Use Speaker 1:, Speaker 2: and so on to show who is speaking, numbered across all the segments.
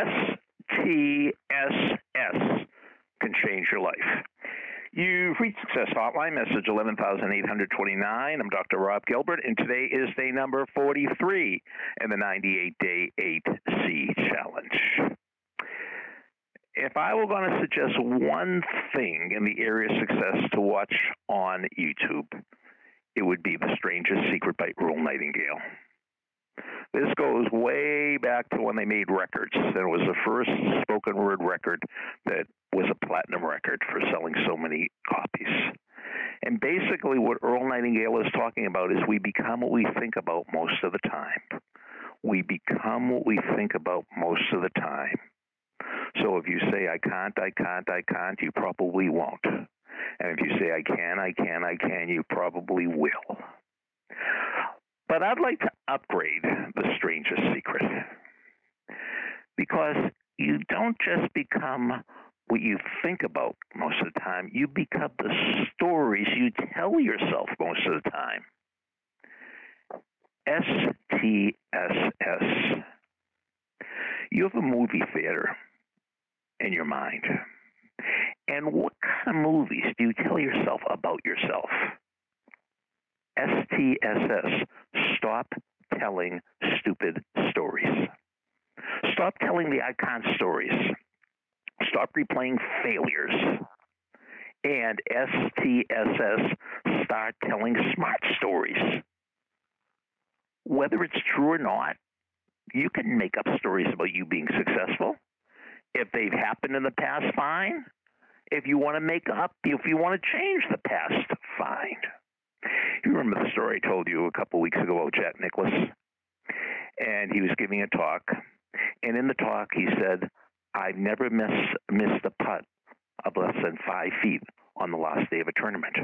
Speaker 1: STSS can change your life. You've reached Success Hotline, message 11829. I'm Dr. Rob Gilbert, and today is day number 43 in the 98 day 8C challenge. If I were going to suggest one thing in the area of success to watch on YouTube, it would be The Strangest Secret by Earl Nightingale. This goes way back to when they made records. And it was the first spoken word record that was a platinum record for selling so many copies. And basically, what Earl Nightingale is talking about is we become what we think about most of the time. We become what we think about most of the time. So if you say, I can't, I can't, I can't, you probably won't. And if you say, I can, I can, I can, you probably will. But I'd like to upgrade the strangest secret. Because you don't just become what you think about most of the time, you become the stories you tell yourself most of the time. STSS. You have a movie theater in your mind. And what kind of movies do you tell yourself about yourself? STSS. Stop telling stupid stories. Stop telling the icon stories. Stop replaying failures. And STSS. Start telling smart stories. Whether it's true or not, you can make up stories about you being successful. If they've happened in the past, fine. If you want to make up, if you want to change the past, fine. You remember the story I told you a couple weeks ago about Jack Nicklaus? And he was giving a talk. And in the talk, he said, I've never miss, missed a putt of less than five feet on the last day of a tournament.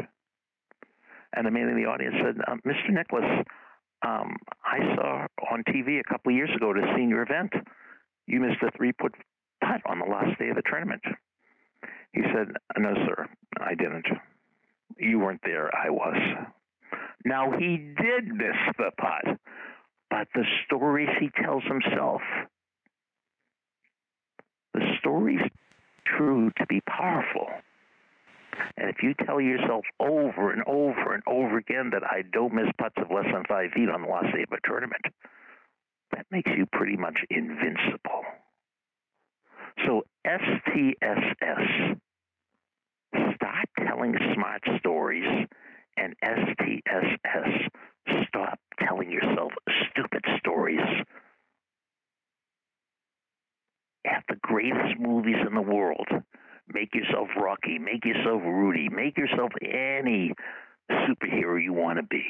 Speaker 1: And the man in the audience said, uh, Mr. Nicklaus, um, I saw on TV a couple of years ago at a senior event, you missed a three put putt on the last day of the tournament. He said, No, sir, I didn't. You weren't there, I was. Now, he did miss the putt, but the stories he tells himself, the stories true to be powerful. And if you tell yourself over and over and over again that I don't miss putts of less than five feet on the last day of a tournament, that makes you pretty much invincible. So STSS, stop telling smart stories, and STSS, stop telling yourself stupid stories. Have the greatest movies in the world. Make yourself Rocky, make yourself Rudy, make yourself any superhero you want to be,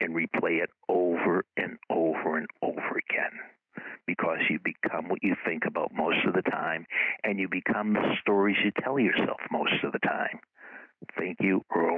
Speaker 1: and replay it over and over and over again because you become what you think about most of the time and you become the stories you tell yourself most of the time. Thank you, Earl